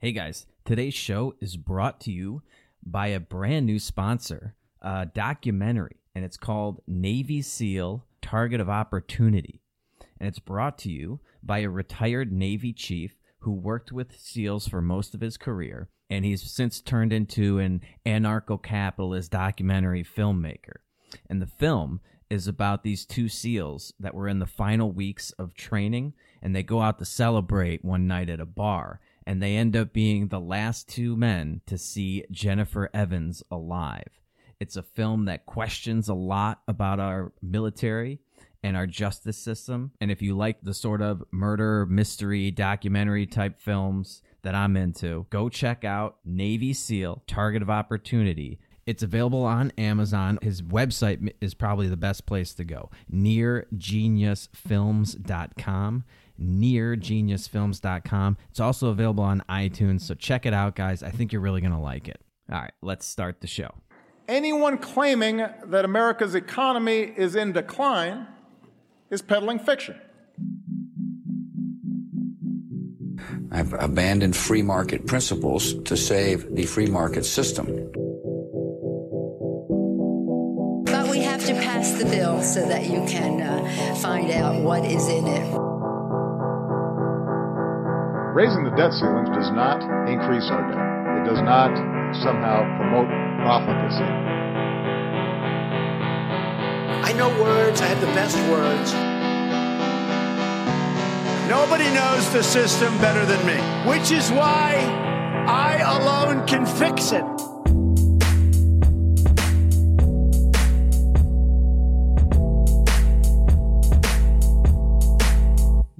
Hey guys, today's show is brought to you by a brand new sponsor, a documentary, and it's called Navy SEAL Target of Opportunity. And it's brought to you by a retired Navy chief who worked with SEALs for most of his career, and he's since turned into an anarcho capitalist documentary filmmaker. And the film is about these two SEALs that were in the final weeks of training, and they go out to celebrate one night at a bar and they end up being the last two men to see Jennifer Evans alive. It's a film that questions a lot about our military and our justice system. And if you like the sort of murder, mystery, documentary type films that I'm into, go check out Navy SEAL Target of Opportunity. It's available on Amazon. His website is probably the best place to go. NearGeniusFilms.com neargeniusfilms.com. It's also available on iTunes, so check it out, guys. I think you're really going to like it. All right, let's start the show. Anyone claiming that America's economy is in decline is peddling fiction. I've abandoned free market principles to save the free market system. But we have to pass the bill so that you can uh, find out what is in it. Raising the debt ceilings does not increase our debt. It does not somehow promote profligacy. I know words, I have the best words. Nobody knows the system better than me, which is why I alone can fix it.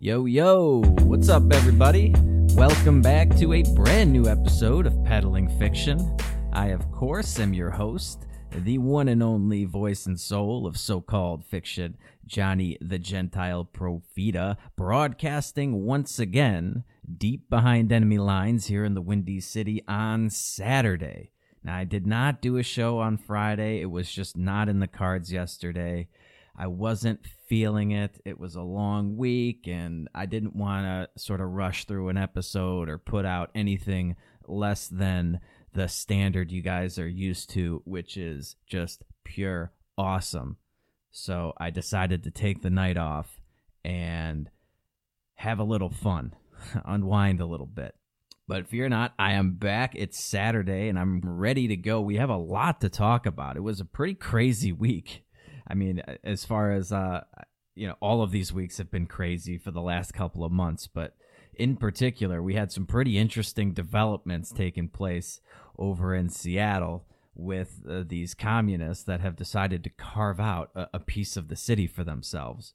Yo, yo, what's up, everybody? Welcome back to a brand new episode of Peddling Fiction. I, of course, am your host, the one and only voice and soul of so called fiction, Johnny the Gentile Profita, broadcasting once again deep behind enemy lines here in the Windy City on Saturday. Now, I did not do a show on Friday, it was just not in the cards yesterday. I wasn't feeling it. It was a long week, and I didn't want to sort of rush through an episode or put out anything less than the standard you guys are used to, which is just pure awesome. So I decided to take the night off and have a little fun, unwind a little bit. But fear not, I am back. It's Saturday and I'm ready to go. We have a lot to talk about. It was a pretty crazy week. I mean, as far as uh, you know, all of these weeks have been crazy for the last couple of months, but in particular, we had some pretty interesting developments taking place over in Seattle with uh, these communists that have decided to carve out a, a piece of the city for themselves.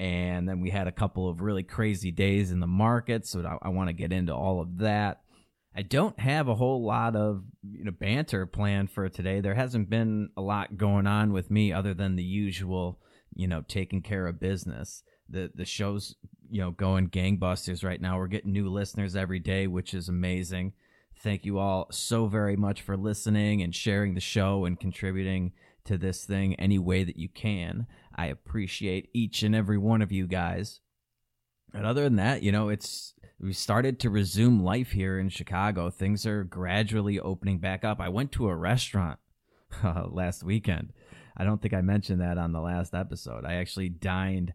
And then we had a couple of really crazy days in the market, so I, I want to get into all of that. I don't have a whole lot of you know banter planned for today. There hasn't been a lot going on with me other than the usual, you know, taking care of business. The the show's you know going gangbusters right now. We're getting new listeners every day, which is amazing. Thank you all so very much for listening and sharing the show and contributing to this thing any way that you can. I appreciate each and every one of you guys. And other than that, you know, it's we started to resume life here in Chicago. Things are gradually opening back up. I went to a restaurant uh, last weekend. I don't think I mentioned that on the last episode. I actually dined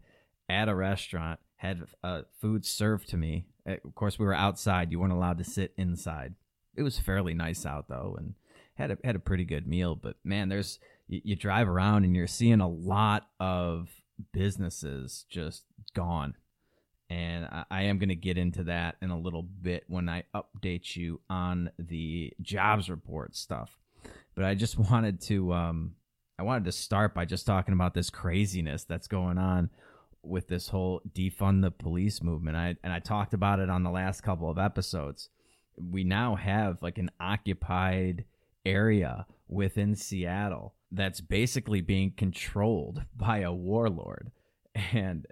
at a restaurant, had uh, food served to me. Uh, of course, we were outside. You weren't allowed to sit inside. It was fairly nice out though, and had a had a pretty good meal. But man, there's you, you drive around and you're seeing a lot of businesses just gone and I, I am going to get into that in a little bit when I update you on the jobs report stuff. But I just wanted to um, I wanted to start by just talking about this craziness that's going on with this whole defund the police movement. I and I talked about it on the last couple of episodes. We now have like an occupied area within Seattle that's basically being controlled by a warlord and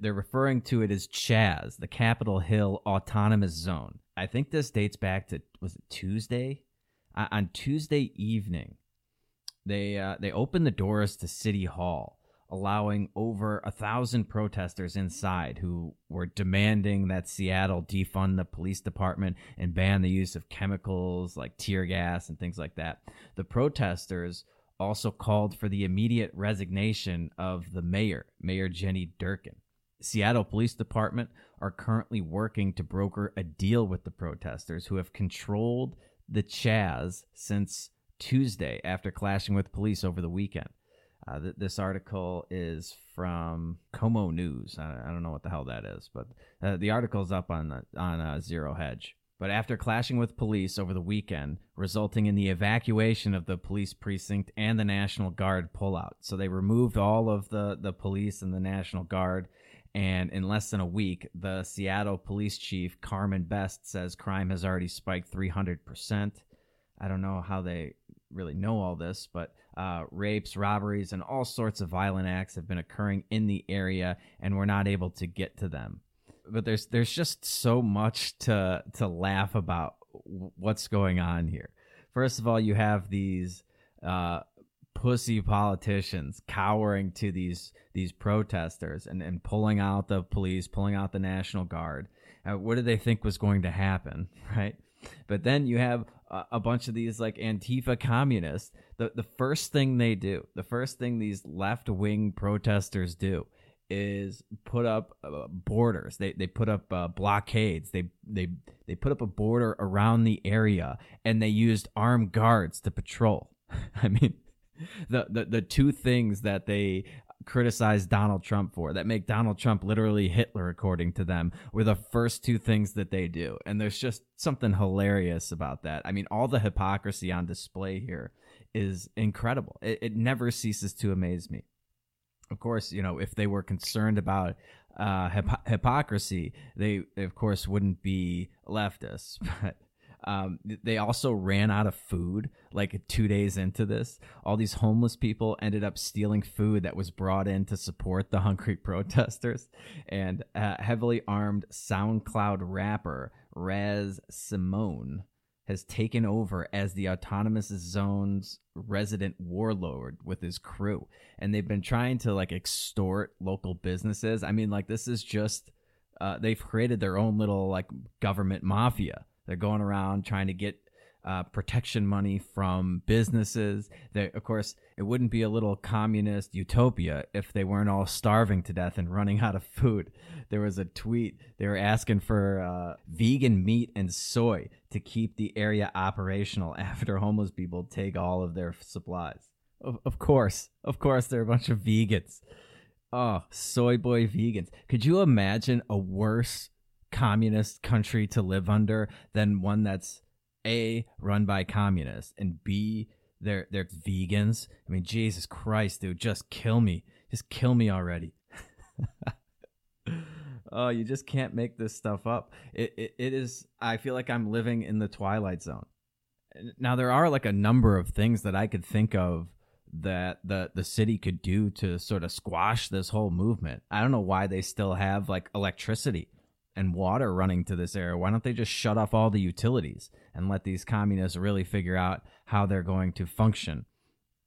they're referring to it as Chaz, the Capitol Hill Autonomous Zone. I think this dates back to was it Tuesday? Uh, on Tuesday evening, they uh, they opened the doors to City Hall allowing over a thousand protesters inside who were demanding that Seattle defund the police department and ban the use of chemicals like tear gas and things like that. The protesters also called for the immediate resignation of the mayor, Mayor Jenny Durkan. Seattle Police Department are currently working to broker a deal with the protesters who have controlled the Chaz since Tuesday after clashing with police over the weekend. Uh, th- this article is from KOMO News. I, I, don't know what the hell that is, but uh, the article is up on on uh, Zero Hedge. But after clashing with police over the weekend, resulting in the evacuation of the police precinct and the National Guard pullout, so they removed all of the the police and the National Guard. And in less than a week, the Seattle police chief, Carmen Best, says crime has already spiked 300%. I don't know how they really know all this, but uh, rapes, robberies, and all sorts of violent acts have been occurring in the area, and we're not able to get to them. But there's there's just so much to to laugh about what's going on here. First of all, you have these uh, pussy politicians cowering to these these protesters and, and pulling out the police, pulling out the National Guard. Uh, what did they think was going to happen, right? But then you have a, a bunch of these like Antifa communists. The the first thing they do, the first thing these left wing protesters do, is put up uh, borders. They they put up uh, blockades. They they they put up a border around the area, and they used armed guards to patrol. I mean, the, the the two things that they criticize Donald Trump for that make Donald Trump literally Hitler, according to them, were the first two things that they do. And there's just something hilarious about that. I mean, all the hypocrisy on display here is incredible. It, it never ceases to amaze me. Of course, you know, if they were concerned about uh, hip- hypocrisy, they, they, of course, wouldn't be leftists. But um, they also ran out of food like two days into this. All these homeless people ended up stealing food that was brought in to support the hungry protesters. And uh, heavily armed SoundCloud rapper Raz Simone has taken over as the autonomous zone's resident warlord with his crew. And they've been trying to like extort local businesses. I mean like this is just uh, they've created their own little like government mafia. They're going around trying to get uh, protection money from businesses. They, of course, it wouldn't be a little communist utopia if they weren't all starving to death and running out of food. There was a tweet they were asking for uh, vegan meat and soy to keep the area operational after homeless people take all of their supplies. Of, of course, of course, they're a bunch of vegans. Oh, soy boy vegans. Could you imagine a worse communist country to live under than one that's a run by communists and b they're they're vegans. I mean, Jesus Christ, dude, just kill me, just kill me already. oh, you just can't make this stuff up. It, it it is. I feel like I'm living in the twilight zone. Now there are like a number of things that I could think of that the the city could do to sort of squash this whole movement. I don't know why they still have like electricity and water running to this area. Why don't they just shut off all the utilities and let these communists really figure out how they're going to function?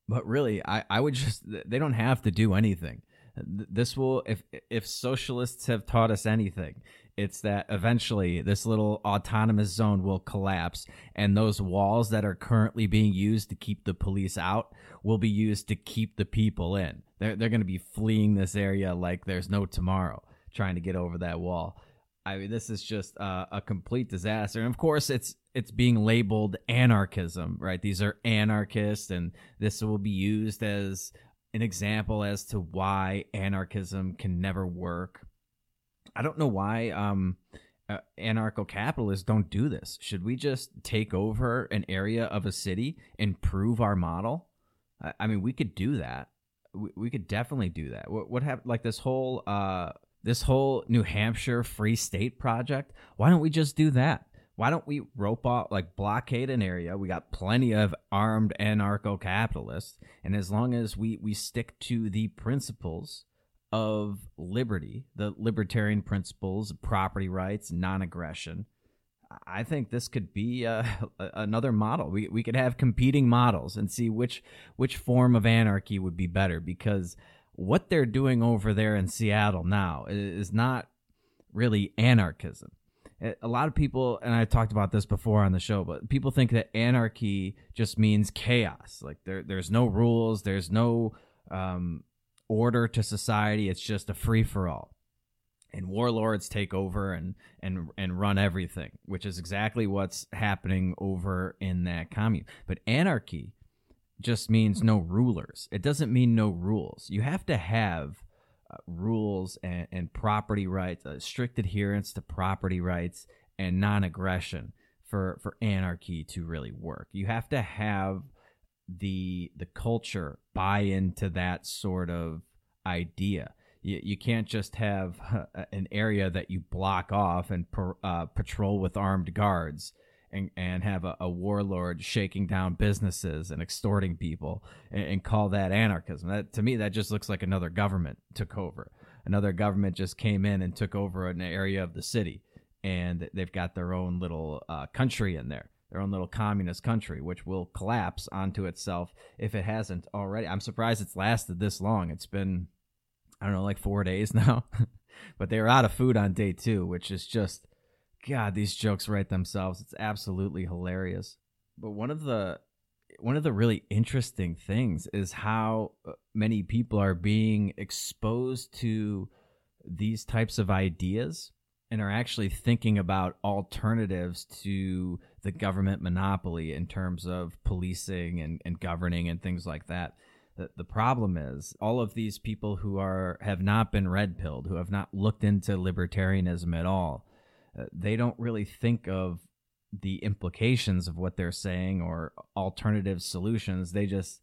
But really, I, I would just, they don't have to do anything. This will, if, if socialists have taught us anything, it's that eventually this little autonomous zone will collapse and those walls that are currently being used to keep the police out will be used to keep the people in. They're, they're going to be fleeing this area like there's no tomorrow trying to get over that wall. I mean, this is just a complete disaster. And of course, it's it's being labeled anarchism, right? These are anarchists, and this will be used as an example as to why anarchism can never work. I don't know why um, uh, anarcho capitalists don't do this. Should we just take over an area of a city, improve our model? I, I mean, we could do that. We, we could definitely do that. What, what happened? Like this whole uh, this whole New Hampshire Free State project, why don't we just do that? Why don't we rope off, like blockade an area? We got plenty of armed anarcho capitalists. And as long as we, we stick to the principles of liberty, the libertarian principles, property rights, non aggression, I think this could be uh, another model. We, we could have competing models and see which which form of anarchy would be better because what they're doing over there in Seattle now is not really anarchism. A lot of people, and I talked about this before on the show, but people think that anarchy just means chaos. Like there, there's no rules, there's no um, order to society. It's just a free for all and warlords take over and and and run everything, which is exactly what's happening over in that commune. But anarchy just means no rulers. It doesn't mean no rules. You have to have uh, rules and, and property rights, uh, strict adherence to property rights and non-aggression for for anarchy to really work. You have to have the the culture buy into that sort of idea you, you can't just have an area that you block off and per, uh, patrol with armed guards and, and have a, a, warlord shaking down businesses and extorting people and, and, call that anarchism. That to me, that just looks like another government took over. Another government just came in and took over an area of the city, and they've got their own little uh, country in there, their own little communist country, which will collapse onto itself if it hasn't already. I'm surprised it's lasted this long. It's been I don't know, like four days now. but they were out of food on day two, which is just, God, these jokes write themselves. It's absolutely hilarious. But one of the one of the really interesting things is how uh, many people are being exposed to these types of ideas and are actually thinking about alternatives to the government monopoly in terms of policing and, and governing and things like that. The, the problem is all of these people who are have not been red pilled, who have not looked into libertarianism at all, they don't really think of the implications of what they're saying or alternative solutions. They just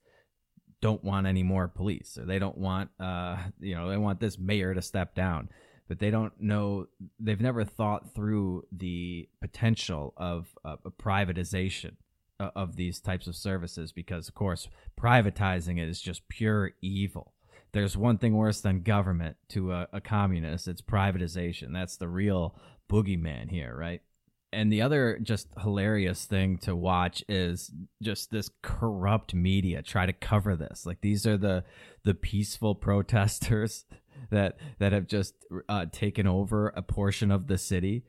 don't want any more police, or they don't want, uh, you know, they want this mayor to step down, but they don't know. They've never thought through the potential of uh, privatization uh, of these types of services because, of course, privatizing it is just pure evil. There's one thing worse than government to a, a communist it's privatization. That's the real boogeyman here, right? and the other just hilarious thing to watch is just this corrupt media try to cover this like these are the the peaceful protesters that that have just uh, taken over a portion of the city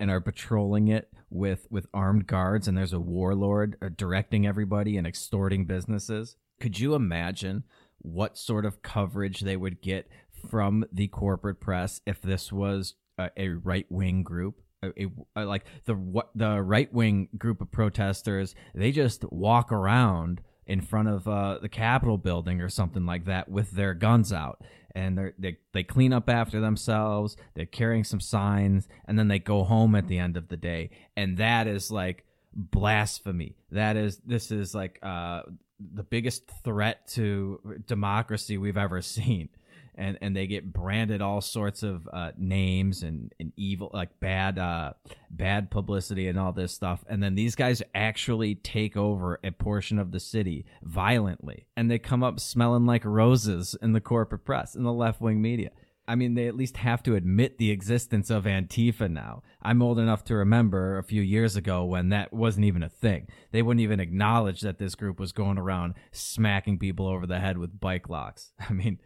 and are patrolling it with with armed guards and there's a warlord uh, directing everybody and extorting businesses could you imagine what sort of coverage they would get from the corporate press if this was a, a right-wing group a, a, like the what the right-wing group of protesters they just walk around in front of uh, the capitol building or something like that with their guns out and they they clean up after themselves. They're carrying some signs, and then they go home at the end of the day, and that is like blasphemy. That is this is like uh, the biggest threat to democracy we've ever seen and and they get branded all sorts of uh, names and, and evil like bad uh, bad publicity and all this stuff and then these guys actually take over a portion of the city violently and they come up smelling like roses in the corporate press in the left wing media I mean, they at least have to admit the existence of Antifa now. I'm old enough to remember a few years ago when that wasn't even a thing. They wouldn't even acknowledge that this group was going around smacking people over the head with bike locks. I mean,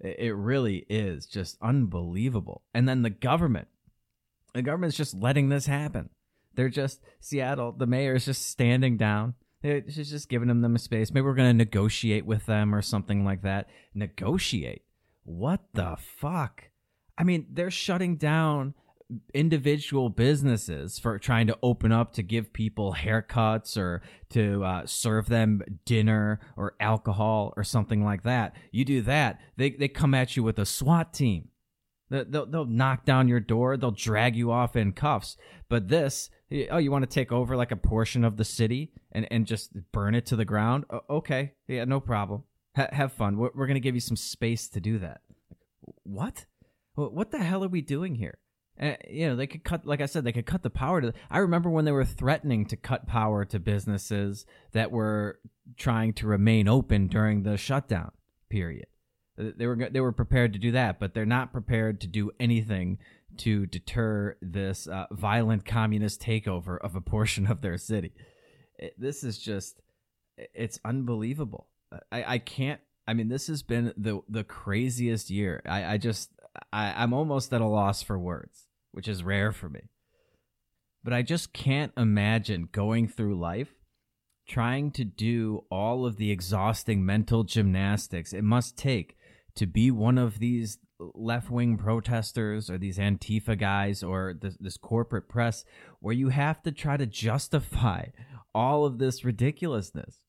it really is just unbelievable. And then the government, the government's just letting this happen. They're just Seattle. The mayor is just standing down. She's just giving them, them a space. Maybe we're going to negotiate with them or something like that. Negotiate? What the fuck? I mean, they're shutting down individual businesses for trying to open up to give people haircuts or to uh, serve them dinner or alcohol or something like that. You do that, they, they come at you with a SWAT team. They'll, they'll knock down your door, they'll drag you off in cuffs. But this, oh, you want to take over like a portion of the city and, and just burn it to the ground? okay, yeah, no problem. have fun. We're, we're going to give you some space to do that. What? What the hell are we doing here? Uh, you know, they could cut, like I said, they could cut the power to. I remember when they were threatening to cut power to businesses that were trying to remain open during the shutdown period. Uh, they were they were prepared to do that, but they're not prepared to do anything to deter this uh, violent communist takeover of a portion of their city. It, this is just, it's unbelievable. I, I can't I mean, this has been the the craziest year. I, I just I, I'm almost at a loss for words, which is rare for me. But I just can't imagine going through life trying to do all of the exhausting mental gymnastics it must take to be one of these left wing protesters or these Antifa guys or this, this, corporate press where you have to try to justify all of this ridiculousness.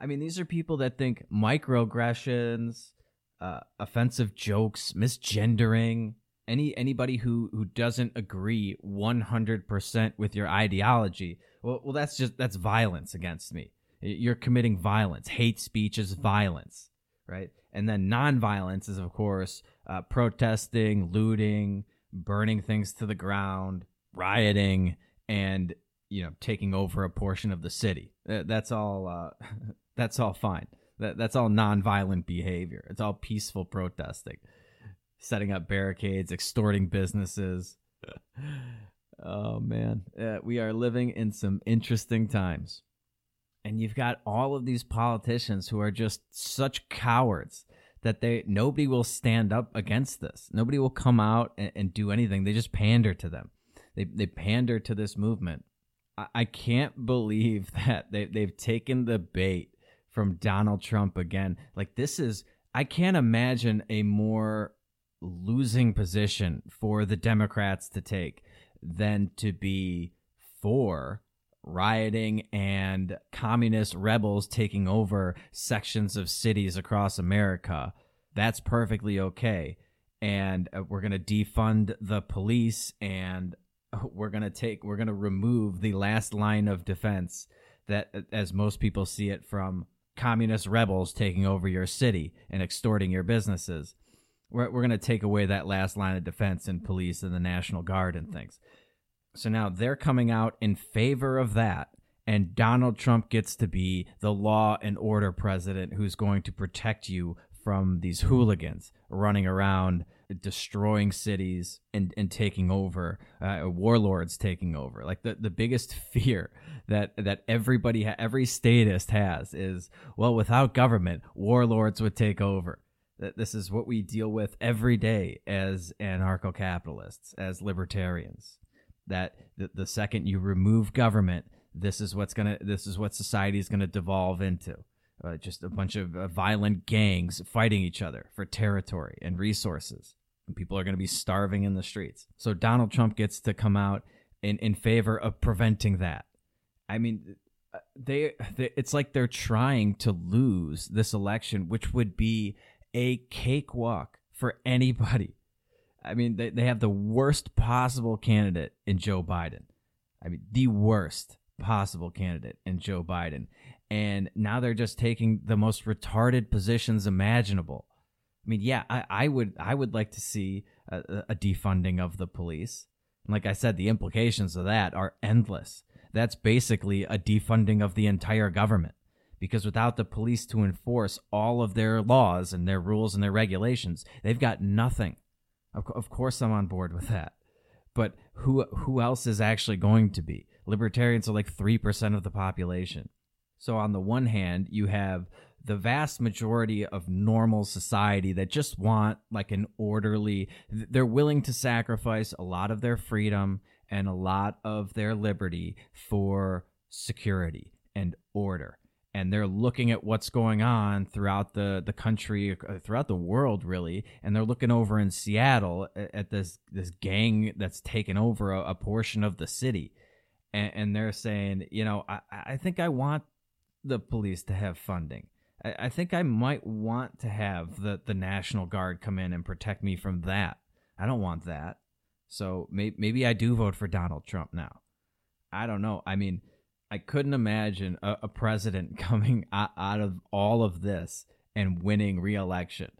I mean, these are people that think microaggressions, uh, offensive jokes, misgendering, any anybody who who doesn't agree 100% with your ideology, well, well that's just that's violence against me. You're committing violence. Hate speech is violence, right? And then nonviolence is of course uh, protesting, looting, burning things to the ground, rioting, and you know taking over a portion of the city. That's all. Uh, that's all fine. That, that's all nonviolent behavior. It's all peaceful protesting, setting up barricades, extorting businesses. oh man, uh, we are living in some interesting times. And you've got all of these politicians who are just such cowards that they nobody will stand up against this. Nobody will come out and, and do anything. They just pander to them. They they pander to this movement. I, I can't believe that they they've taken the bait from Donald Trump again. Like this is I can't imagine a more losing position for the Democrats to take than to be for rioting and communist rebels taking over sections of cities across America. That's perfectly okay. And uh, we're going to defund the police and we're going to take we're going to remove the last line of defense that as most people see it from communist rebels taking over your city and extorting your businesses. We're, we're going to take away that last line of defense and police and the National Guard and things. So now they're coming out in favor of that. And Donald Trump gets to be the law and order president who's going to protect you from these hooligans running around destroying cities and, and taking over uh, warlords taking over like the, the biggest fear that that everybody ha- every statist has is well without government warlords would take over that this is what we deal with every day as anarcho-capitalists as libertarians. That the, the second you remove government this is what's gonna this is what society is gonna devolve into. Uh, just a bunch of uh, violent gangs fighting each other for territory and resources. And people are going to be starving in the streets. So donald trump gets to come out in, in favor of preventing that. I mean uh, they, they it's like they're trying to lose this election which would be a cakewalk for anybody I mean, they, they have the worst possible candidate in Joe Biden. I mean, the worst possible candidate in Joe Biden. And now they're just taking the most retarded positions imaginable. I mean, yeah, I, I would I would like to see a, a defunding of the police. And like I said, the implications of that are endless. That's basically a defunding of the entire government because without the police to enforce all of their laws and their rules and their regulations, they've got nothing. Of, of course, I'm on board with that. But who who else is actually going to be? Libertarians are like three percent of the population. So on the one hand, you have the vast majority of normal society that just want like an orderly they're willing to sacrifice a lot of their freedom and a lot of their liberty for security and order and they're looking at what's going on throughout the the country uh, throughout the world really. And they're looking over in Seattle at this this gang that's taken over a, a portion of the city. And, and, they're saying you know I, I think I want the police to have funding. I, I think I might want to have the the National Guard come in and protect me from that. I don't want that. So may, maybe I do vote for Donald Trump now. I don't know. I mean I couldn't imagine a, a president coming out, out of all of this and winning re-election.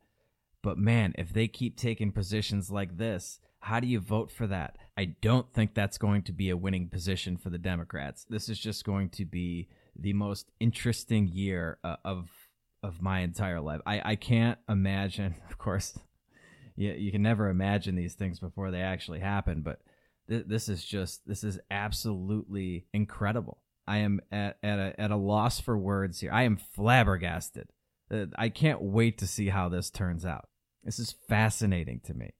But man, if they keep taking positions like this, how do you vote for that? I don't think that's going to be a winning position for the Democrats. This is just going to be the most interesting year uh, of of my entire life. I, I can't imagine, of course, you, you can never imagine these things before they actually happen, but th- this is just, this is absolutely incredible. I am at, at, a, at a loss for words here. I am flabbergasted Uh, I can't wait to see how this turns out. This is fascinating to me.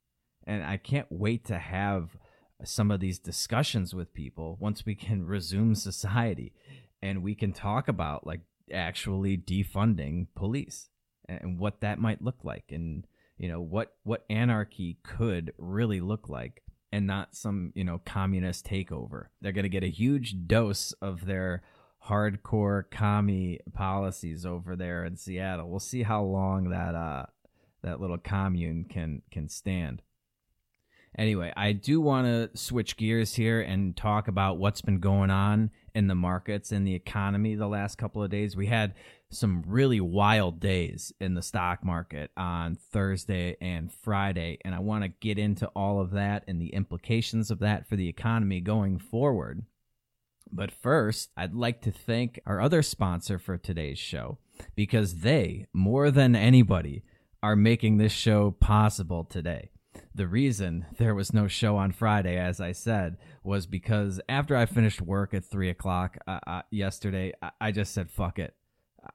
And I can't wait to have some of these discussions with people once we can resume society and we can talk about like actually defunding police and what that might look like and you know what what anarchy could really look like and not some you know communist takeover. They're going to get a huge dose of their hardcore commie policies over there in Seattle. We'll see how long that uh that little commune can can stand. Anyway, I do want to switch gears here and talk about what's been going on in the markets and the economy the last couple of days. We had some really wild days in the stock market on Thursday and Friday, and I want to get into all of that and the implications of that for the economy going forward. But first, I'd like to thank our other sponsor for today's show because they, more than anybody, are making this show possible today. The reason there was no show on Friday, as I said, was because after I finished work at three o'clock uh, uh, yesterday, I-, I just said, fuck it.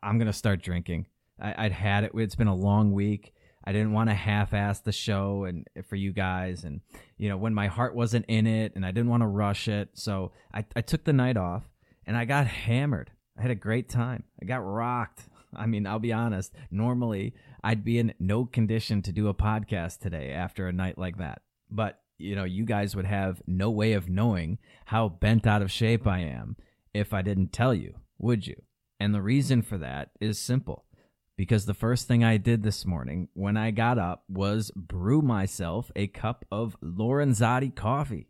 I'm going to start drinking. I- would had it. It's been a long week. I didn't want to half-ass the show and for you guys, and you know when my heart wasn't in it, and I didn't want to rush it, so I, I took the night off and I got hammered. I had a great time. I got rocked. I mean, I'll be honest. Normally, I'd be in no condition to do a podcast today after a night like that. But, you know, you guys would have no way of knowing how bent out of shape I am if I didn't tell you, would you? And the reason for that is simple. Because the first thing I did this morning when I got up was brew myself a cup of Lorenzotti coffee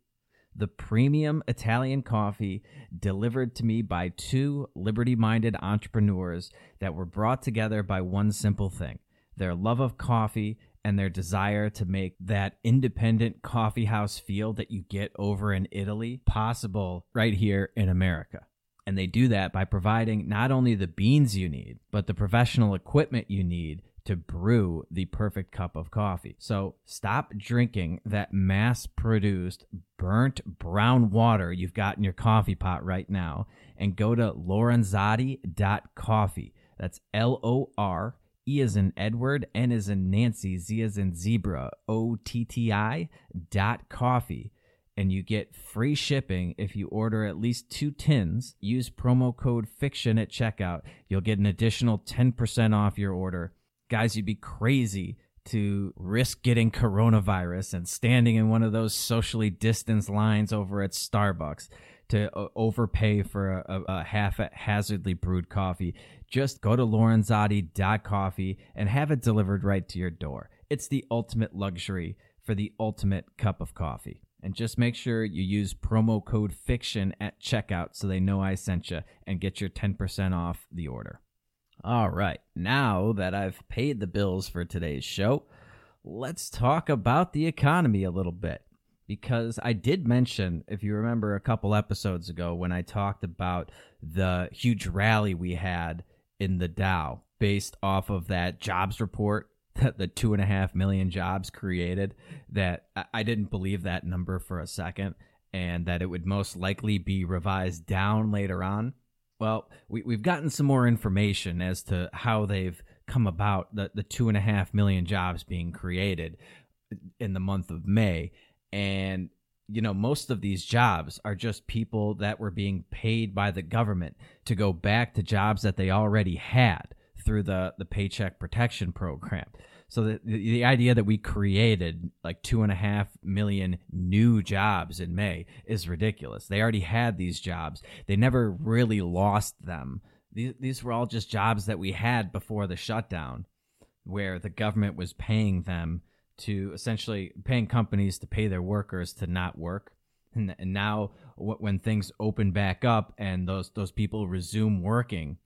the premium Italian coffee delivered to me by two liberty minded entrepreneurs that were brought together by one simple thing their love of coffee and their desire to make that independent coffee house feel that you get over in Italy possible right here in America. And they do that by providing not only the beans you need, but the professional equipment you need to brew the perfect cup of coffee. So stop drinking that mass produced burnt brown water you've got in your coffee pot right now and go to lorenzotti.coffee. That's L O R E as in Edward, N as in Nancy, Z as in zebra, O T T I dot coffee. And you get free shipping if you order at least two tins. Use promo code FICTION at checkout. You'll get an additional 10% off your order guys, you'd be crazy to risk getting coronavirus and standing in one of those socially distanced lines over at Starbucks to uh, overpay for a, a, a haphazardly brewed coffee. Just go to lorenzotti.coffee and have it delivered right to your door. It's the ultimate luxury for the ultimate cup of coffee. And just make sure you use promo code FICTION at checkout so they know I sent you and get your 10% off the order. All right, now that I've paid the bills for today's show, let's talk about the economy a little bit. Because I did mention, if you remember a couple episodes ago, when I talked about the huge rally we had in the Dow based off of that jobs report that the two and a half million jobs created, that I didn't believe that number for a second and that it would most likely be revised down later on. Well, we, we've gotten some more information as to how they've come about the, the two and a half million jobs being created in the month of May. And, you know, most of these jobs are just people that were being paid by the government to go back to jobs that they already had through the, the Paycheck Protection Program. So the, the idea that we created like two and a half million new jobs in May is ridiculous. They already had these jobs. They never really lost them. These, these were all just jobs that we had before the shutdown where the government was paying them to essentially paying companies to pay their workers to not work. And, and now when things open back up and those, those people resume working,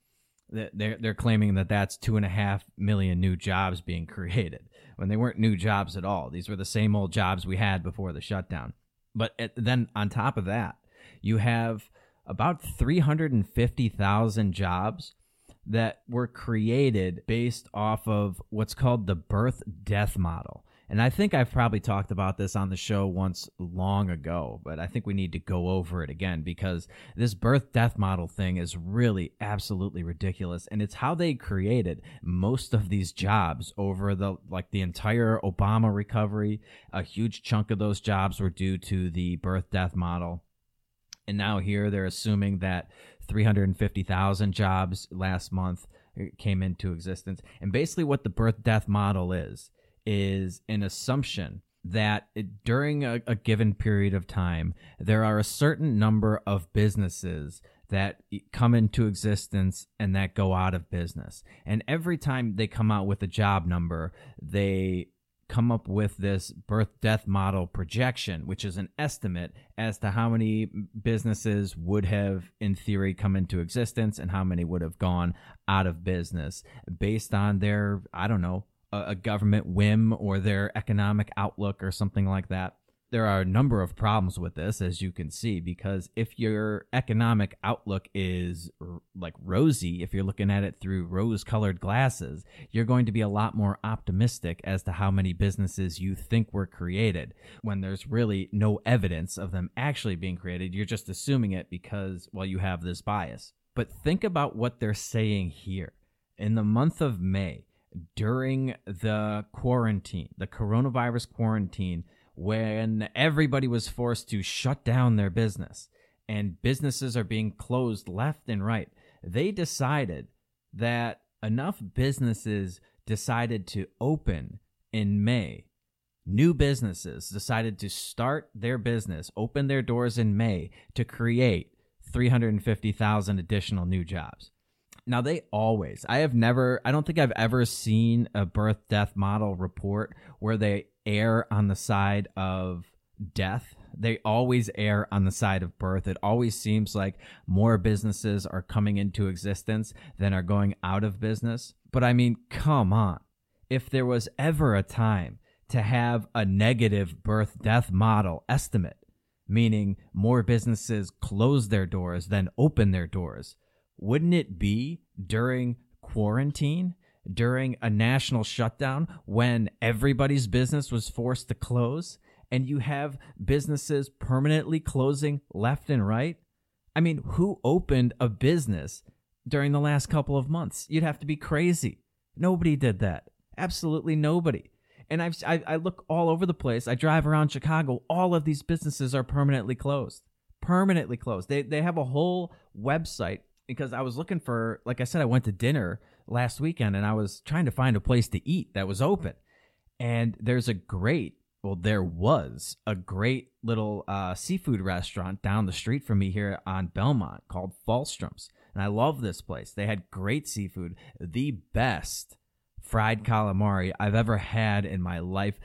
they're they're claiming that that's two and a half million new jobs being created when they weren't new jobs at all. These were the same old jobs we had before the shutdown. But at, then on top of that, you have about 350,000 jobs that were created based off of what's called the birth death model. And I think I've probably talked about this on the show once long ago, but I think we need to go over it again because this birth death model thing is really absolutely ridiculous. And it's how they created most of these jobs over the like the entire Obama recovery. A huge chunk of those jobs were due to the birth death model. And now here they're assuming that 350,000 jobs last month uh, came into existence. And basically, what the birth death model is, is an assumption that it, during a, a given period of time, there are a certain number of businesses that come into existence and that go out of business. And every time they come out with a job number, they come up with this birth death model projection, which is an estimate as to how many businesses would have, in theory, come into existence and how many would have gone out of business based on their, I don't know, a, a government whim or their economic outlook or something like that there are a number of problems with this, as you can see, because if your economic outlook is r- like rosy, if you're looking at it through rose colored glasses, you're going to be a lot more optimistic as to how many businesses you think were created when there's really no evidence of them actually being created. You're just assuming it because, well, you have this bias. But think about what they're saying here. In the month of May, during the quarantine, the coronavirus quarantine, when everybody was forced to shut down their business and businesses are being closed left and right, they decided that enough businesses decided to open in May. New businesses decided to start their business, open their doors in May to create 350,000 additional new jobs. Now, they always, I have never, I don't think I've ever seen a birth death model report where they err on the side of death. They always err on the side of birth. It always seems like more businesses are coming into existence than are going out of business. But I mean, come on. If there was ever a time to have a negative birth death model estimate, meaning more businesses close their doors than open their doors, wouldn't it be during quarantine? during a national shutdown when everybody's business was forced to close and you have businesses permanently closing left and right? I mean, who opened a business during the last couple of months? You'd have to be crazy. Nobody did that. Absolutely nobody. And I've, I, I look all over the place. I drive around Chicago. All of these businesses are permanently closed. Permanently closed. They, they have a whole website because I was looking for, like I said, I went to dinner last weekend and I was trying to find a place to eat that was open. And there's a great, well, there was a great little uh, seafood restaurant down the street from me here on Belmont called Falstrom's. And I love this place. They had great seafood, the best fried calamari I've ever had in my life,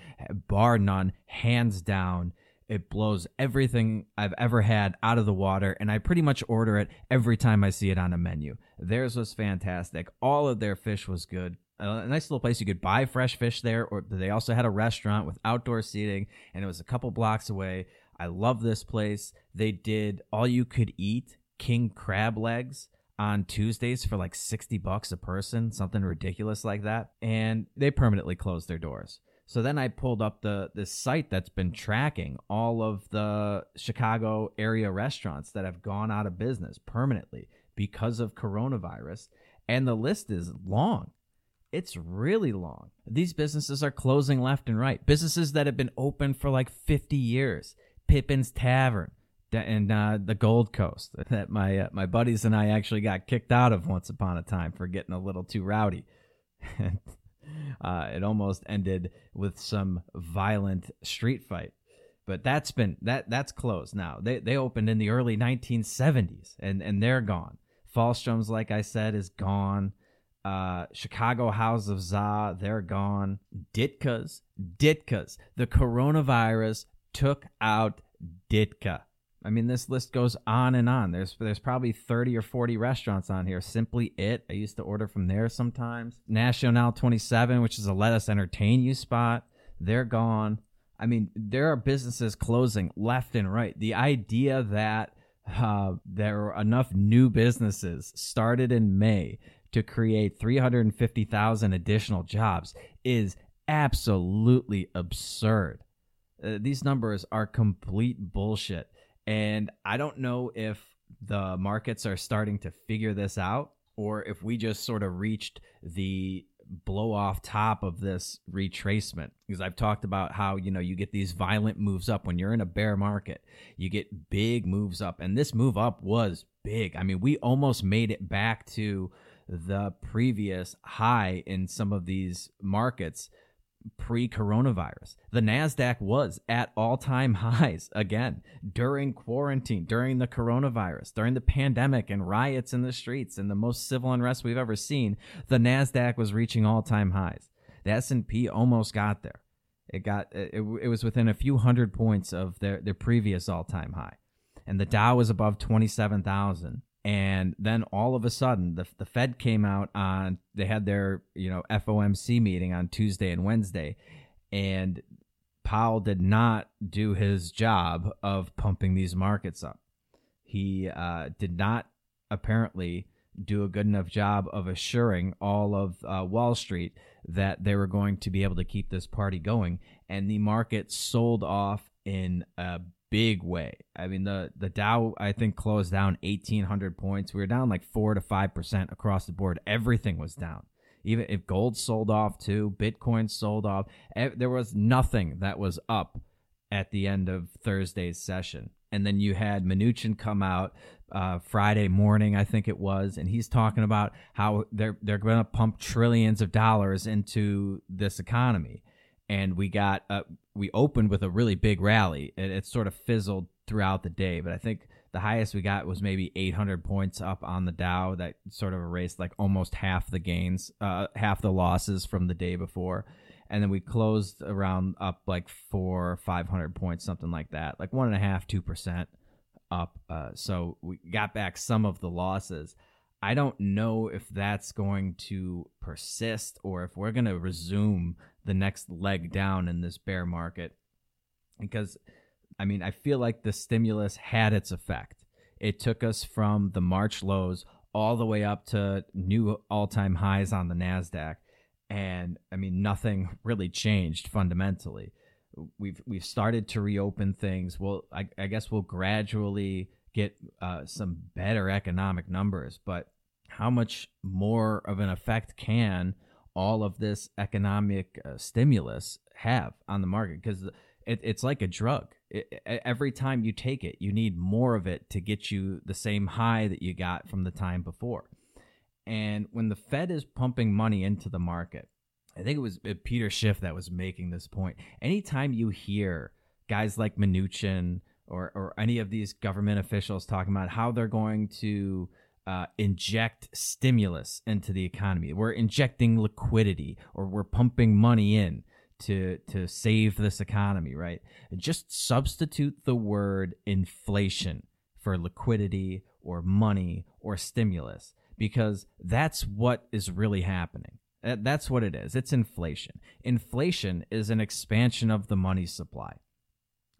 bar none, hands down. It blows everything I've ever had out of the water, and I pretty much order it every time I see it on a menu. Theirs was fantastic. All of their fish was good. A nice little place you could buy fresh fish there, or they also had a restaurant with outdoor seating, and it was a couple blocks away. I love this place. They did all you could eat king crab legs on Tuesdays for like 60 bucks a person, something ridiculous like that. And they permanently closed their doors. So then I pulled up the the site that's been tracking all of the Chicago area restaurants that have gone out of business permanently because of coronavirus, and the list is long. It's really long. These businesses are closing left and right. Businesses that have been open for like 50 years. Pippin's Tavern and uh, the Gold Coast that my uh, my buddies and I actually got kicked out of once upon a time for getting a little too rowdy. Uh, it almost ended with some violent street fight. But that's been that that's closed now. They they opened in the early 1970s and and they're gone. Fallstrom's, like I said, is gone. Uh, Chicago House of Za, they're gone. Ditka's, Ditka's. The coronavirus took out Ditka. I mean, this list goes on and on. There's there's probably 30 or 40 restaurants on here. Simply It. I used to order from there sometimes. Nacional 27, which is a Lettuce Entertain You spot. They're gone. I mean, there are businesses closing left and right. The idea that uh, there are enough new businesses started in May to create 350,000 additional jobs is absolutely absurd. Uh, these numbers are complete bullshit. And I don't know if the markets are starting to figure this out or if we just sort of reached the blow off top of this retracement. Because I've talked about how you know you get these violent moves up when you're in a bear market you get big moves up. And this move up was big. I mean we almost made it back to the previous high in some of these markets pre coronavirus. The NASDAQ was at all time highs again during quarantine, during the coronavirus, during the pandemic and riots in the streets and the most civil unrest we've ever seen. The NASDAQ was reaching all time highs. The S&P almost got there. It got it, it was within a few hundred points of their, their previous all time high. And the Dow was above 27,000 and then all of a sudden the, the fed came out on they had their you know fomc meeting on tuesday and wednesday. And powell did not do his job of pumping these markets up. He uh, did not apparently do a good enough job of assuring all of uh, wall street that they were going to be able to keep this party going. And the market sold off in a big way. I mean, the the Dow I think closed down eighteen hundred points. We were down like four to five percent across the board. Everything was down. Even if gold sold off too, Bitcoin sold off. There was nothing that was up at the end of Thursday's session. And then you had Mnuchin come out uh, Friday morning, I think it was, and he's talking about how they're they're going to pump trillions of dollars into this economy and we got uh, we opened with a really big rally. It, it sort of fizzled throughout the day, but I think the highest we got was maybe 800 points up on the Dow. That sort of erased like almost half the gains, uh, half the losses from the day before. And then we closed around up like four, 500 points, something like that, like one and a half, two percent up. Uh, so we got back some of the losses. I don't know if that's going to persist or if we're going to resume the next leg down in this bear market. Because, I mean, I feel like the stimulus had its effect. It took us from the March lows all the way up to new all time highs on the NASDAQ. And I mean, nothing really changed fundamentally. We've we've started to reopen things. Well, I, I guess we'll gradually get uh, some better economic numbers, but how much more of an effect can all of this economic uh, stimulus have on the market? Because it, it's like a drug. It, every time you take it, you need more of it to get you the same high that you got from the time before. And when the Fed is pumping money into the market, I think it was uh, Peter Schiff that was making this point. Anytime you hear guys like Mnuchin or, or any of these government officials talking about how they're going to uh, inject stimulus into the economy. We're injecting liquidity or we're pumping money in to to save this economy, right? Just substitute the word inflation for liquidity or money or stimulus because that's what is really happening. That's what it is. It's inflation. Inflation is an expansion of the money supply.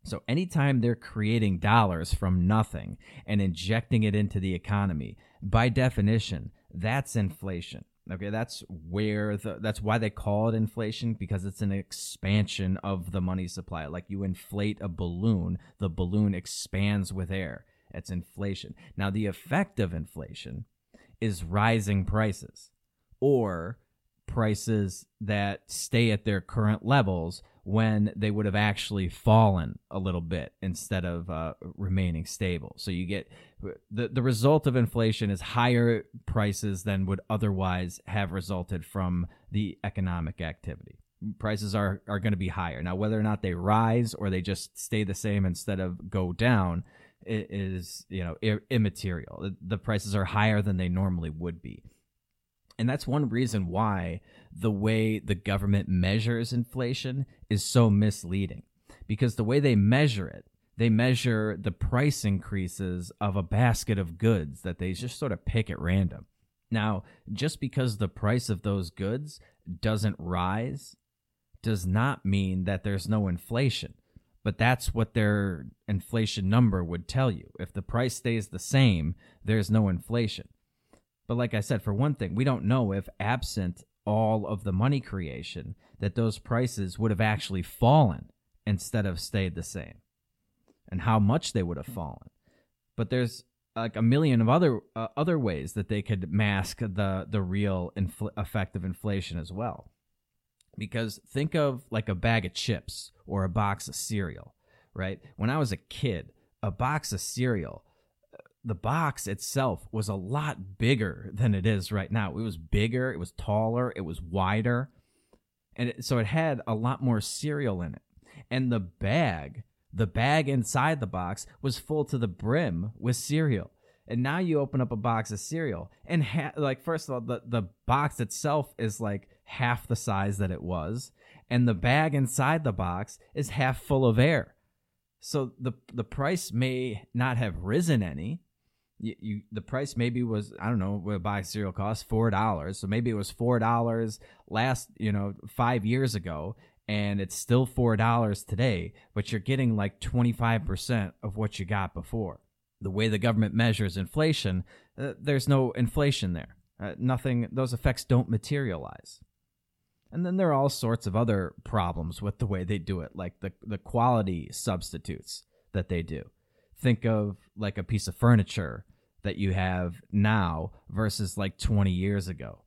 So anytime they're creating dollars from nothing and injecting it into the economy, by definition, that's inflation. Okay, that's where the that's why they call it inflation because it's an expansion of the money supply. Like you inflate a balloon, the balloon expands with air. It's inflation. Now the effect of inflation is rising prices or prices that stay at their current levels when they would have actually fallen a little bit instead of uh, remaining stable. So you get the the result of inflation is higher prices than would otherwise have resulted from the economic activity. Prices are are going to be higher now. Whether or not they rise or they just stay the same instead of go down is you know immaterial. The prices are higher than they normally would be. And that's one reason why the way the government measures inflation is so misleading. Because the way they measure it, they measure the price increases of a basket of goods that they just sort of pick at random. Now, just because the price of those goods doesn't rise does not mean that there's no inflation. But that's what their inflation number would tell you. If the price stays the same, there's no inflation. But like I said, for one thing, we don't know if absent all of the money creation, that those prices would have actually fallen instead of stayed the same, and how much they would have fallen. But there's like a million of other uh, other ways that they could mask the the real infl- effect of inflation as well. Because think of like a bag of chips or a box of cereal, right? When I was a kid, a box of cereal, the box itself was a lot bigger than it is right now. It was bigger, it was taller, it was wider, and it, so it had a lot more cereal in it. And the bag the bag inside the box was full to the brim with cereal. And now you open up a box of cereal, and ha- like first of all, the the box itself is like half the size that it was, and the bag inside the box is half full of air. So the the price may not have risen any. You, you the price maybe was I don't know of cereal costs four dollars. So maybe it was four dollars last you know five years ago, and it's still four dollars today, but you're getting like 25% of what you got before. The way the government measures inflation, uh, there's no inflation there. Uh, nothing, those effects don't materialize. And then there are all sorts of other problems with the way they do it, like the, the quality substitutes that they do. Think of like a piece of furniture that you have now versus like 20 years ago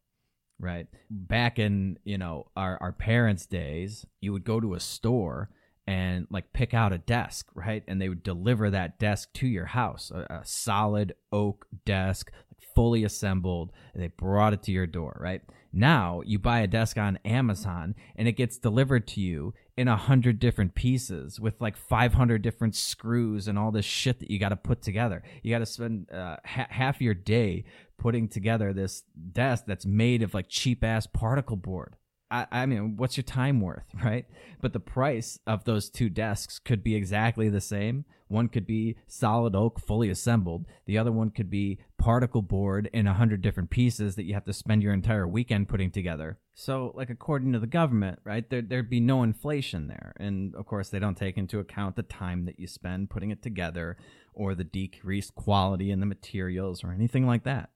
right? Back in, you know, our, our parents' days, you would go to a store and like pick out a desk, right? And they would deliver that desk to your house, a, a solid oak desk, fully assembled. they brought it to your door, right? Now you buy a desk on Amazon and it gets delivered to you in a hundred different pieces with like 500 different screws and all this shit that you got to put together. You got to spend uh, ha- half your day putting together this desk that's made of like cheap ass particle board. I, I mean, what's your time worth, right? But the price of those two desks could be exactly the same. One could be solid oak, fully assembled. The other one could be particle board in a hundred different pieces that you have to spend your entire weekend putting together. So, like according to the government, right, there there'd be no inflation there, and of course they don't take into account the time that you spend putting it together, or the decreased quality in the materials, or anything like that.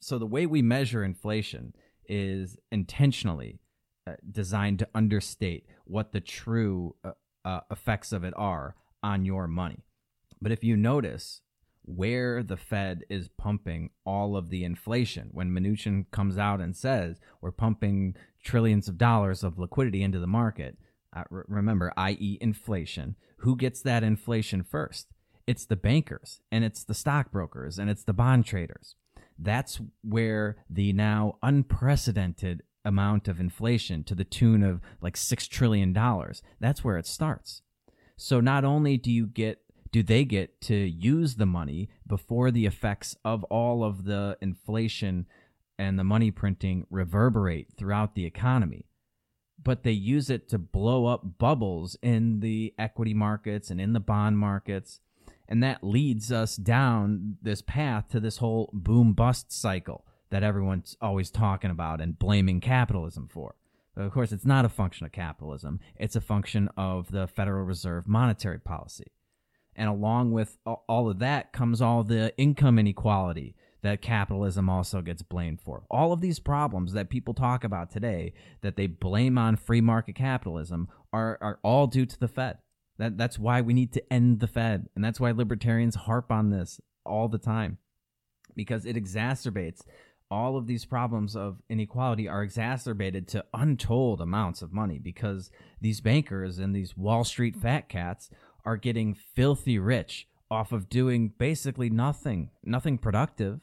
So the way we measure inflation is intentionally designed to understate what the true uh, uh, effects of it are on your money. But if you notice where the Fed is pumping all of the inflation, when Mnuchin comes out and says we're pumping trillions of dollars of liquidity into the market, uh, remember, i.e., inflation, who gets that inflation first? It's the bankers, and it's the stockbrokers, and it's the bond traders. That's where the now unprecedented amount of inflation to the tune of like $6 trillion. That's where it starts. So not only do you get do they get to use the money before the effects of all of the inflation and the money printing reverberate throughout the economy, but they use it to blow up bubbles in the equity markets and in the bond markets. And that leads us down this path to this whole boom bust cycle that everyone's always talking about and blaming capitalism for. But of course, it's not a function of capitalism, it's a function of the Federal Reserve monetary policy. And along with all of that comes all the income inequality that capitalism also gets blamed for. All of these problems that people talk about today that they blame on free market capitalism are, are all due to the Fed. That, that's why we need to end the Fed. And that's why libertarians harp on this all the time because it exacerbates all of these problems of inequality are exacerbated to untold amounts of money because these bankers and these Wall Street fat cats are getting filthy rich off of doing basically nothing, nothing productive.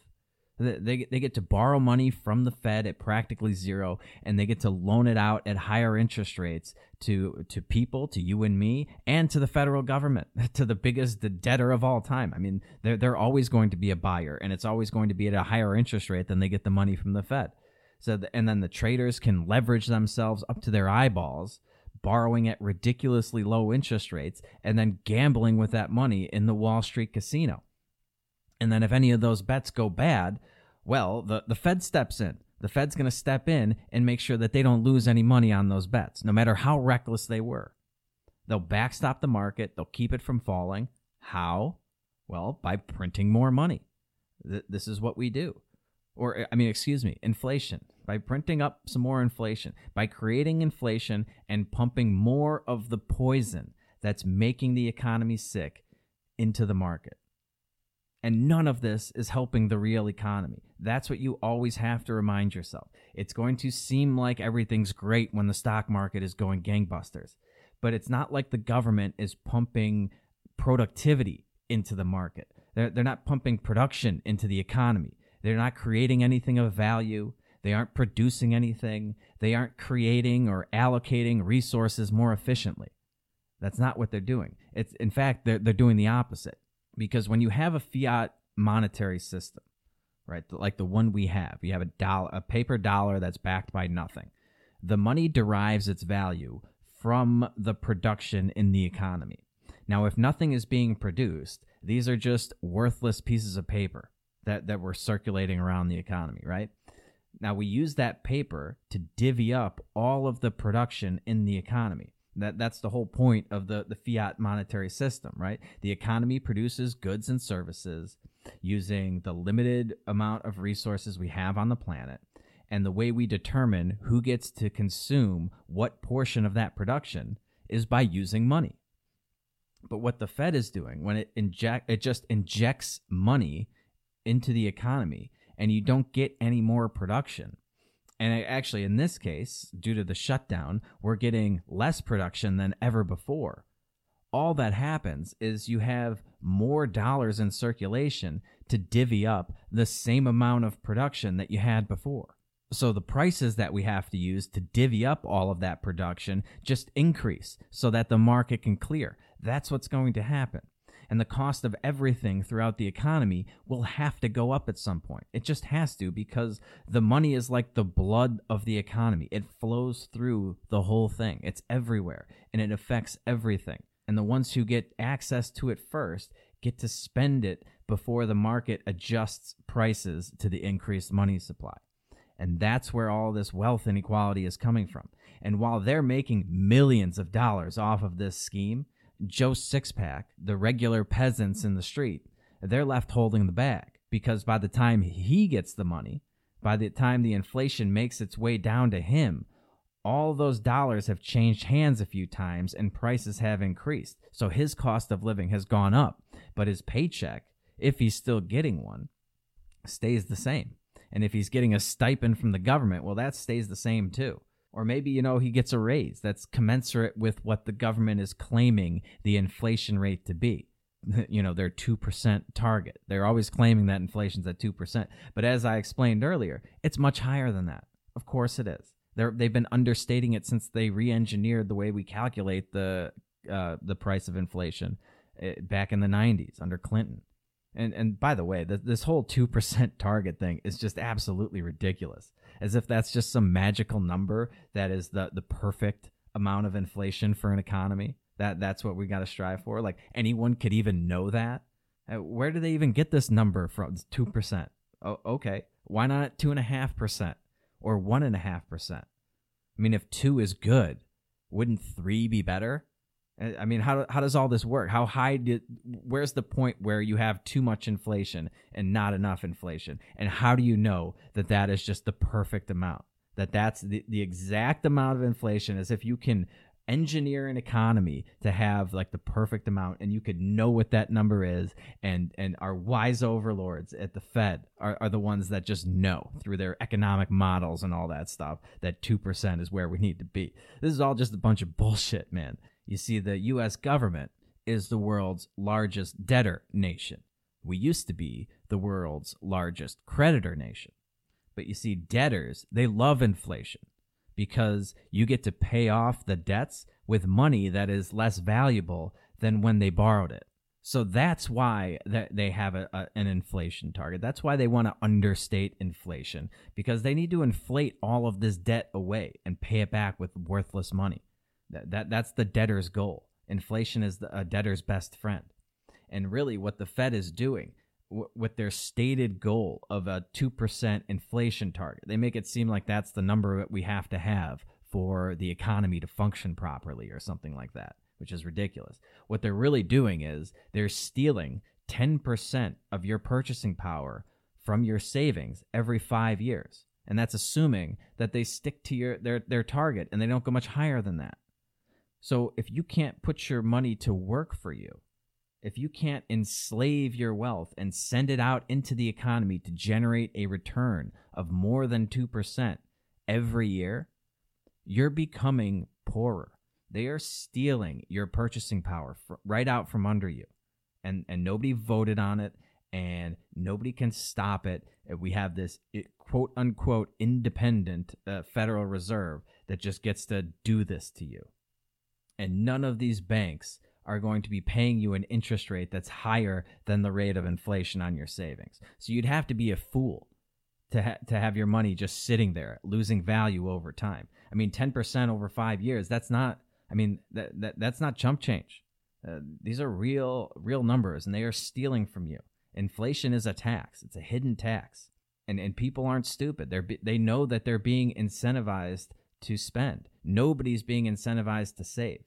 They, they get to borrow money from the Fed at practically zero, and they get to loan it out at higher interest rates to to people, to you and me, and to the federal government, to the biggest the debtor of all time. I mean, they're they're always going to be a buyer, and it's always going to be at a higher interest rate than they get the money from the Fed. So, the, and then the traders can leverage themselves up to their eyeballs, borrowing at ridiculously low interest rates, and then gambling with that money in the Wall Street casino. And then if any of those bets go bad, well, the, the Fed steps in. The Fed's going to step in and make sure that they don't lose any money on those bets, no matter how reckless they were. They'll backstop the market, they'll keep it from falling. How? Well, by printing more money. Th- this is what we do. or eh, I mean, excuse me, inflation, by printing up some more inflation, by creating inflation and pumping more of the poison that's making the economy sick into the market. And none of this is helping the real economy. That's what you always have to remind yourself. It's going to seem like everything's great when the stock market is going gangbusters, but it's not like the government is pumping productivity into the market. They're, they're not pumping production into the economy. They're not creating anything of value. They aren't producing anything. They aren't creating or allocating resources more efficiently. That's not what they're doing. It's in fact they're they're doing the opposite. Because when you have a fiat monetary system, right, like the one we have, you have a dollar, a paper dollar that's backed by nothing. The money derives its value from the production in the economy. Now, if nothing is being produced, these are just worthless pieces of paper that, that were circulating around the economy, right? Now, we use that paper to divvy up all of the production in the economy. That, that's the whole point of the, the fiat monetary system, right? The economy produces goods and services using the limited amount of resources we have on the planet. And the way we determine who gets to consume what portion of that production is by using money. But what the Fed is doing when it inject it just injects money into the economy and you don't get any more production. And actually, in this case, due to the shutdown, we're getting less production than ever before. All that happens is you have more dollars in circulation to divvy up the same amount of production that you had before. So the prices that we have to use to divvy up all of that production just increase so that the market can clear. That's what's going to happen and the cost of everything throughout the economy will have to go up at some point. It just has to because the money is like the blood of the economy. It flows through the whole thing. It's everywhere and it affects everything. And the ones who get access to it first get to spend it before the market adjusts prices to the increased money supply. And that's where all this wealth inequality is coming from. And while they're making millions of dollars off of this scheme, Joe Sixpack, the regular peasants in the street, they're left holding the bag because by the time he gets the money, by the time the inflation makes its way down to him, all those dollars have changed hands a few times and prices have increased. So his cost of living has gone up, but his paycheck, if he's still getting one, stays the same. And if he's getting a stipend from the government, well, that stays the same too. Or maybe, you know, he gets a raise that's commensurate with what the government is claiming the inflation rate to be. You know, their 2% target. They're always claiming that inflation's at 2%. But as I explained earlier, it's much higher than that. Of course it is. They're, they've been understating it since they re-engineered the way we calculate the uh, the price of inflation uh, back in the 90s under Clinton. And and by the way, this whole 2% target thing is just absolutely ridiculous as if that's just some magical number that is the the perfect amount of inflation for an economy. That that's what we got to strive for. Like anyone could even know that. Uh, where do they even get this number from? Two percent. Oh, okay. Why not two and a half percent or one and a half percent? I mean, if two is good, wouldn't three be better? Uh, I mean, how how does all this work? How high did? Where's the point where you have too much inflation and not enough inflation? And how do you know that that is just the perfect amount? That that's the, the exact amount of inflation, as if you can engineer an economy to have like the perfect amount, and you could know what that number is. And and our wise overlords at the Fed are, are the ones that just know through their economic models and all that stuff that two percent is where we need to be. This is all just a bunch of bullshit, man. You see, the U.S. government is the world's largest debtor nation. We used to be the world's largest creditor nation. But you see, debtors, they love inflation because you get to pay off the debts with money that is less valuable than when they borrowed it. So that's why they have a, a, an inflation target. That's why they want to understate inflation because they need to inflate all of this debt away and pay it back with worthless money. That, that that's the debtor's goal. Inflation is the, a debtor's best friend. And really, what the Fed is doing w- with their stated goal of a 2% inflation target, they make it seem like that's the number that we have to have for the economy to function properly or something like that, which is ridiculous. What they're really doing is they're stealing 10% of your purchasing power from your savings every five years. And that's assuming that they stick to your their, their target and they don't go much higher than that. So if you can't put your money to work for you, if you can't enslave your wealth and send it out into the economy to generate a return of more than 2% every year, you're becoming poorer. They are stealing your purchasing power right out from under you. And, and nobody voted on it and nobody can stop it. We have this quote unquote independent uh, Federal Reserve that just gets to do this to you. And none of these banks are going to be paying you an interest rate that's higher than the rate of inflation on your savings. So you'd have to be a fool to ha- to have your money just sitting there losing value over time. I mean, 10% over 5 years, that's not I mean, that, that that's not chump change. Uh, these are real real numbers and they are stealing from you. Inflation is a tax. It's a hidden tax. And and people aren't stupid. They're they know that they're being incentivized to spend. Nobody's being incentivized to save.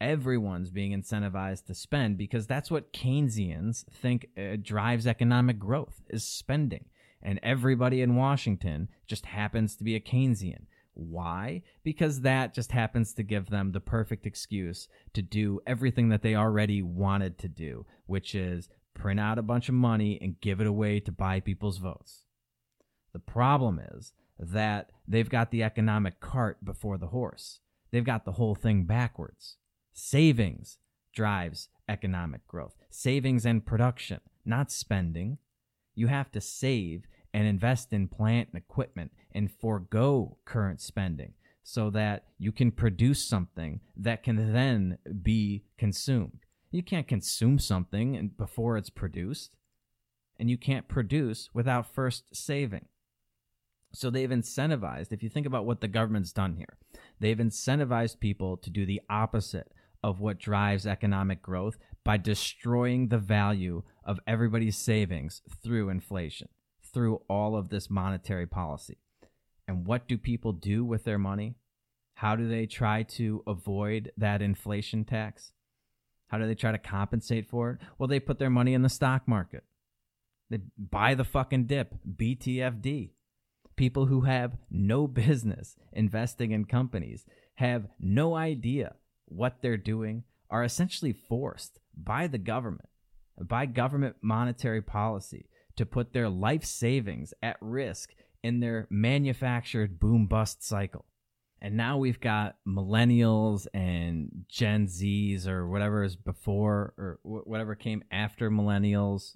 Everyone's being incentivized to spend because that's what Keynesians think uh, drives economic growth is spending. And everybody in Washington just happens to be a Keynesian. Why? Because that just happens to give them the perfect excuse to do everything that they already wanted to do, which is print out a bunch of money and give it away to buy people's votes. The problem is that they've got the economic cart before the horse. They've got the whole thing backwards. Savings drives economic growth. Savings and production, not spending. You have to save and invest in plant and equipment and forego current spending so that you can produce something that can then be consumed. You can't consume something before it's produced, and you can't produce without first saving. So they've incentivized, if you think about what the government's done here, they've incentivized people to do the opposite of what drives economic growth by destroying the value of everybody's savings through inflation, through all of this monetary policy. And what do people do with their money? How do they try to avoid that inflation tax? How do they try to compensate for it? Well, they put their money in the stock market. They buy the fucking dip, BTFD. People who have no business investing in companies have no idea what they're doing, are essentially forced by the government, by government monetary policy, to put their life savings at risk in their manufactured boom bust cycle. And now we've got millennials and Gen Zs or whatever is before or whatever came after millennials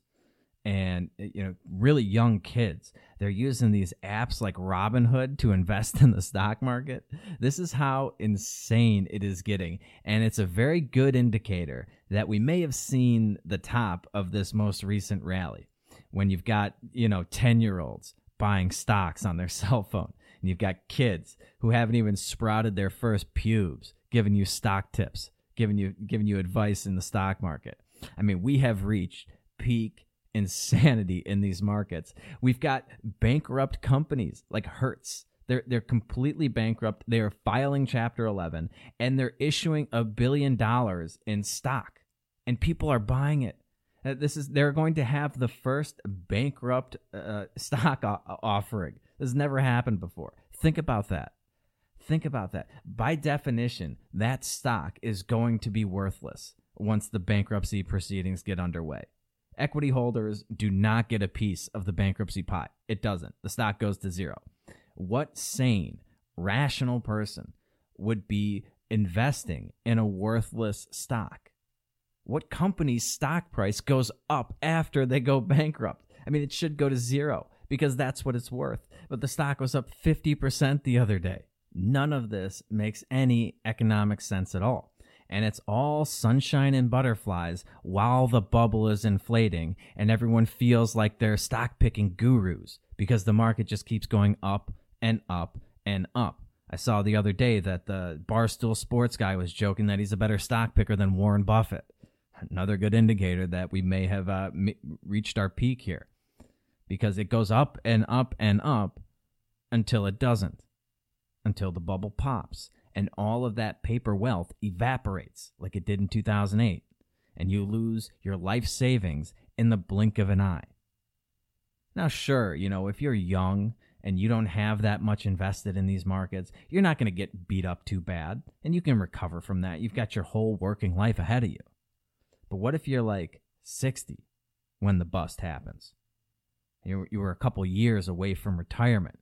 and you know really young kids they're using these apps like robinhood to invest in the stock market this is how insane it is getting and it's a very good indicator that we may have seen the top of this most recent rally when you've got you know 10 year olds buying stocks on their cell phone. And you've got kids who haven't even sprouted their first pubes giving you stock tips, giving you giving you advice in the stock market. I mean, we have reached peak insanity in these markets. We've got bankrupt companies like Hertz. They're they're completely bankrupt. They are filing chapter 11 and they're issuing a billion dollars in stock and people are buying it. Uh, this is they're going to have the first bankrupt uh, stock o- offering. This has never happened before. Think about that. Think about that. By definition, that stock is going to be worthless once the bankruptcy proceedings get underway. Equity holders do not get a piece of the bankruptcy pie. It doesn't. The stock goes to zero. What sane, rational person would be investing in a worthless stock? what company's stock price goes up after they go bankrupt? I mean, it should go to zero because that's what it's worth. But the stock was up 50% the other day. None of this makes any economic sense at all. And it's all sunshine and butterflies while the bubble is inflating and everyone feels like they're stock picking gurus because the market just keeps going up and up and up. I saw the other day that the Barstool Sports guy was joking that he's a better stock picker than Warren Buffett another good indicator that we may have uh, reached our peak here because it goes up and up and up until it doesn't, until the bubble pops and all of that paper wealth evaporates like it did in 2008, and you lose your life savings in the blink of an eye. Now, sure, you know, if you're young and you don't have that much invested in these markets, you're not going to get beat up too bad and you can recover from that. You've got your whole working life ahead of you. But what if you're like 60 when the bust happens? You were a couple years away from retirement,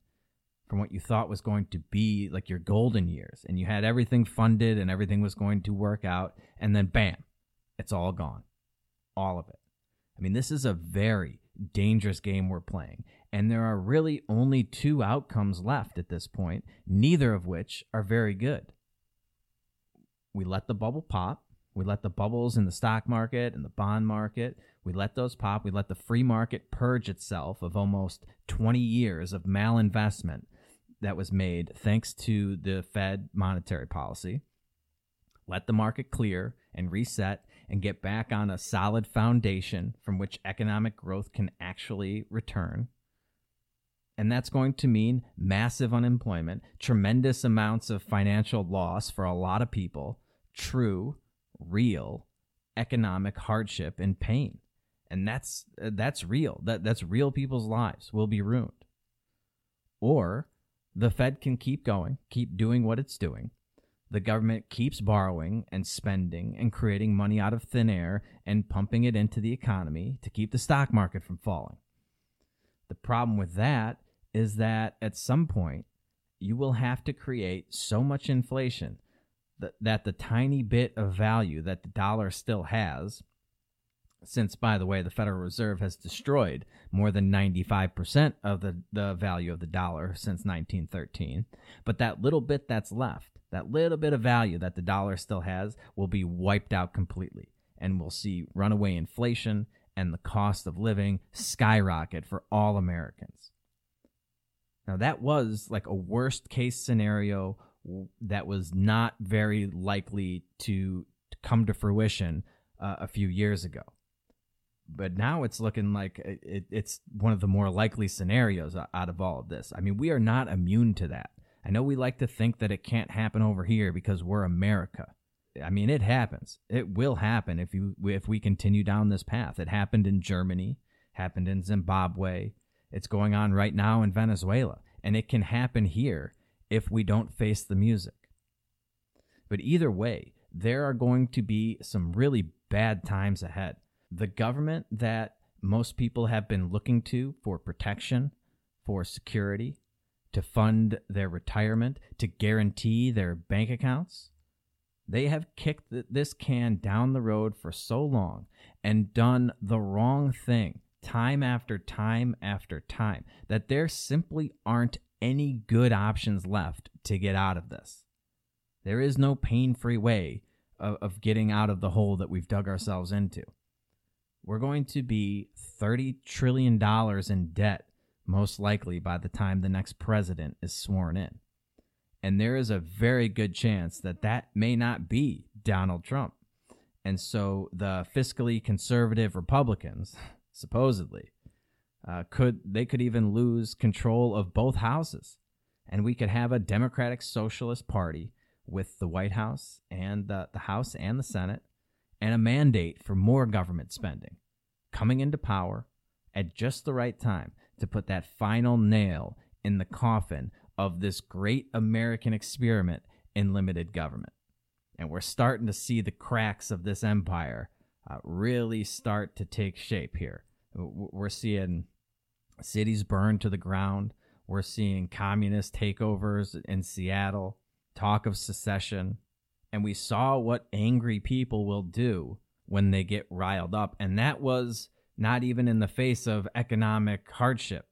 from what you thought was going to be like your golden years, and you had everything funded and everything was going to work out, and then bam, it's all gone. All of it. I mean, this is a very dangerous game we're playing. And there are really only two outcomes left at this point, neither of which are very good. We let the bubble pop. We let the bubbles in the stock market and the bond market, we let those pop. We let the free market purge itself of almost 20 years of malinvestment that was made thanks to the Fed monetary policy. Let the market clear and reset and get back on a solid foundation from which economic growth can actually return. And that's going to mean massive unemployment, tremendous amounts of financial loss for a lot of people, true, real economic hardship and pain. And that's uh, that's real. That that's real people's lives will be ruined. Or the Fed can keep going, keep doing what it's doing, the government keeps borrowing and spending and creating money out of thin air and pumping it into the economy to keep the stock market from falling. The problem with that is that at some point, you will have to create so much inflation that, that the tiny bit of value that the dollar still has, since, by the way, the Federal Reserve has destroyed more than 95% of the, the value of the dollar since 1913, but that little bit that's left, that little bit of value that the dollar still has will be wiped out completely. And we'll see runaway inflation and the cost of living skyrocket for all Americans. Now, that was like a worst case scenario that was not very likely to come to fruition uh, a few years ago. But now it's looking like it, it's one of the more likely scenarios out of all of this. I mean, we are not immune to that. I know we like to think that it can't happen over here because we're America. I mean, it happens. It will happen if you if we continue down this path. It happened in Germany, happened in Zimbabwe. It's going on right now in Venezuela, and it can happen here if we don't face the music. But either way, there are going to be some really bad times ahead. The government that most people have been looking to for protection, for security, to fund their retirement, to guarantee their bank accounts. They have kicked this can down the road for so long and done the wrong thing time after time after time that there simply aren't any good options left to get out of this. There is no pain free way of, of, getting out of the hole that we've dug ourselves into. We're going to be $30 trillion in debt most likely by the time the next president is sworn in. And there is a very good chance that that may not be Donald Trump. And so the fiscally conservative Republicans, supposedly, uh, could they could even lose control of both houses, and we could have a Democratic Socialist Party with the White House and the, the House and the Senate, and a mandate for more government spending coming into power at just the right time to put that final nail in the coffin of this great American experiment in limited government. And we're starting to see the cracks of this empire uh, really start to take shape here. We're seeing cities burned to the ground. We're seeing communist takeovers in Seattle, talk of secession. And we saw what angry people will do when they get riled up. And that was not even in the face of economic hardship,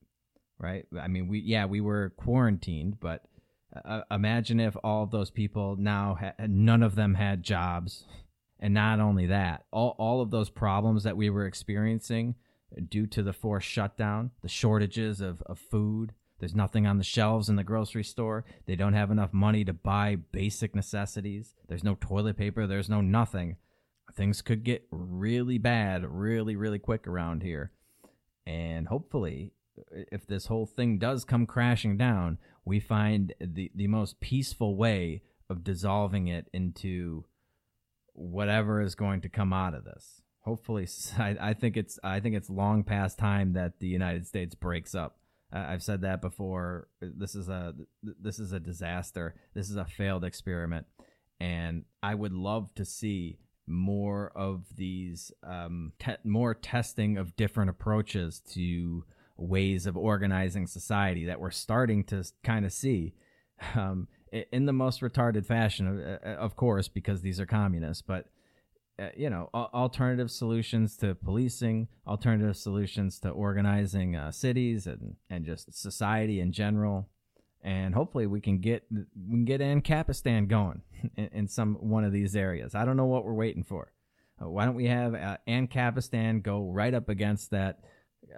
right? I mean, we yeah, we were quarantined, but uh, imagine if all of those people now none of them had jobs, and not only that, all all of those problems that we were experiencing due to the forced shutdown, the shortages of, of food. There's nothing on the shelves in the grocery store. They don't have enough money to buy basic necessities. There's no toilet paper. There's no nothing things could get really bad really, really quick around here. And hopefully, if this whole thing does come crashing down, we find the, the most peaceful way of dissolving it into whatever is going to come out of this. hopefully, I, I think it's I think it's long past time that the United States breaks up. Uh, I've said that before. This is a this is a disaster. This is a failed experiment, and I would love to see more of these um, te- more testing of different approaches to ways of organizing society that we're starting to kind of see um, in the most retarded fashion, of course, because these are communists, but uh, you know, alternative solutions to policing, alternative solutions to organizing uh, cities and, and just society in general. And hopefully we can get we can get Ancapistan going in, in some one of these areas. I don't know what we're waiting for. Uh, why don't we have uh, Ancapistan go right up against that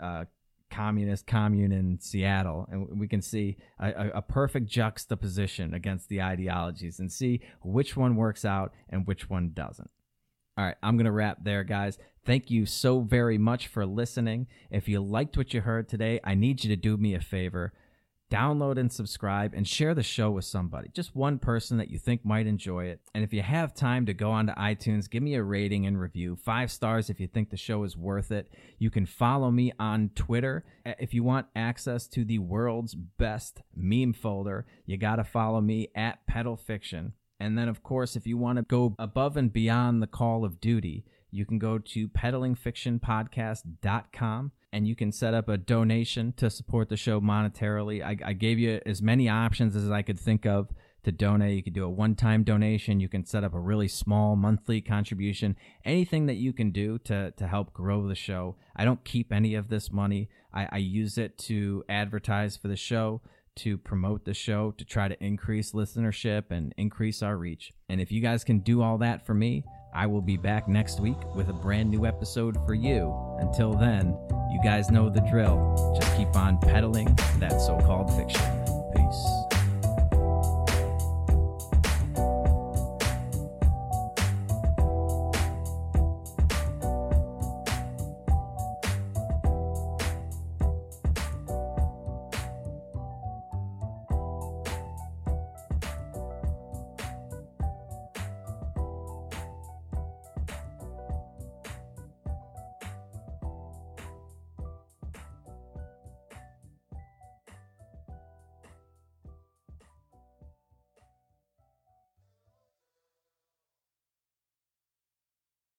uh, communist commune in Seattle, and we can see a, a, perfect juxtaposition against the ideologies and see which one works out and which one doesn't. All right, I'm going to wrap there, guys. Thank you so very much for listening. If you liked what you heard today, I need you to do me a favor. Download and subscribe and share the show with somebody, just one person that you think might enjoy it. And if you have time to go onto iTunes, give me a rating and review. Five stars if you think the show is worth it. You can follow me on Twitter. If you want access to the world's best meme folder, you got to follow me at Pedal Fiction. And then, of course, if you want to go above and beyond the call of duty, you can go to peddlingfictionpodcast.com and you can set up a donation to support the show monetarily. I, I gave you as many options as I could think of to donate. You could do a one time donation. You can set up a really small monthly contribution. Anything that you can do to, to help grow the show. I don't keep any of this money, I, I use it to advertise for the show to promote the show to try to increase listenership and increase our reach. And if you guys can do all that for me, I will be back next week with a brand new episode for you. Until then, you guys know the drill. Just keep on peddling that so called fiction.